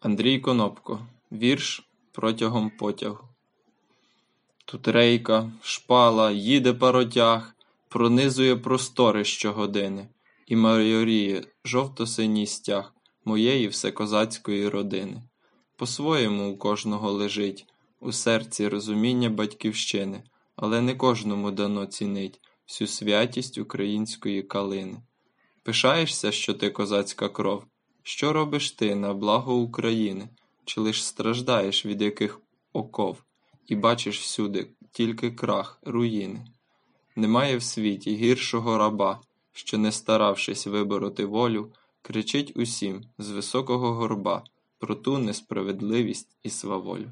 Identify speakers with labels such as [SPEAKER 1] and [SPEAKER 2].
[SPEAKER 1] Андрій Конопко Вірш протягом потягу Тут рейка, шпала, їде паротяг, Пронизує простори щогодини І майоріє жовто-синій стяг Моєї всекозацької родини. По-своєму у кожного лежить У серці розуміння батьківщини, Але не кожному дано цінить Всю святість української калини. Пишаєшся, що ти козацька кров? Що робиш ти на благо України, чи лиш страждаєш від яких оков, і бачиш всюди тільки крах, руїни? Немає в світі гіршого раба, що, не старавшись вибороти волю, кричить усім з високого горба про ту несправедливість і сваволю.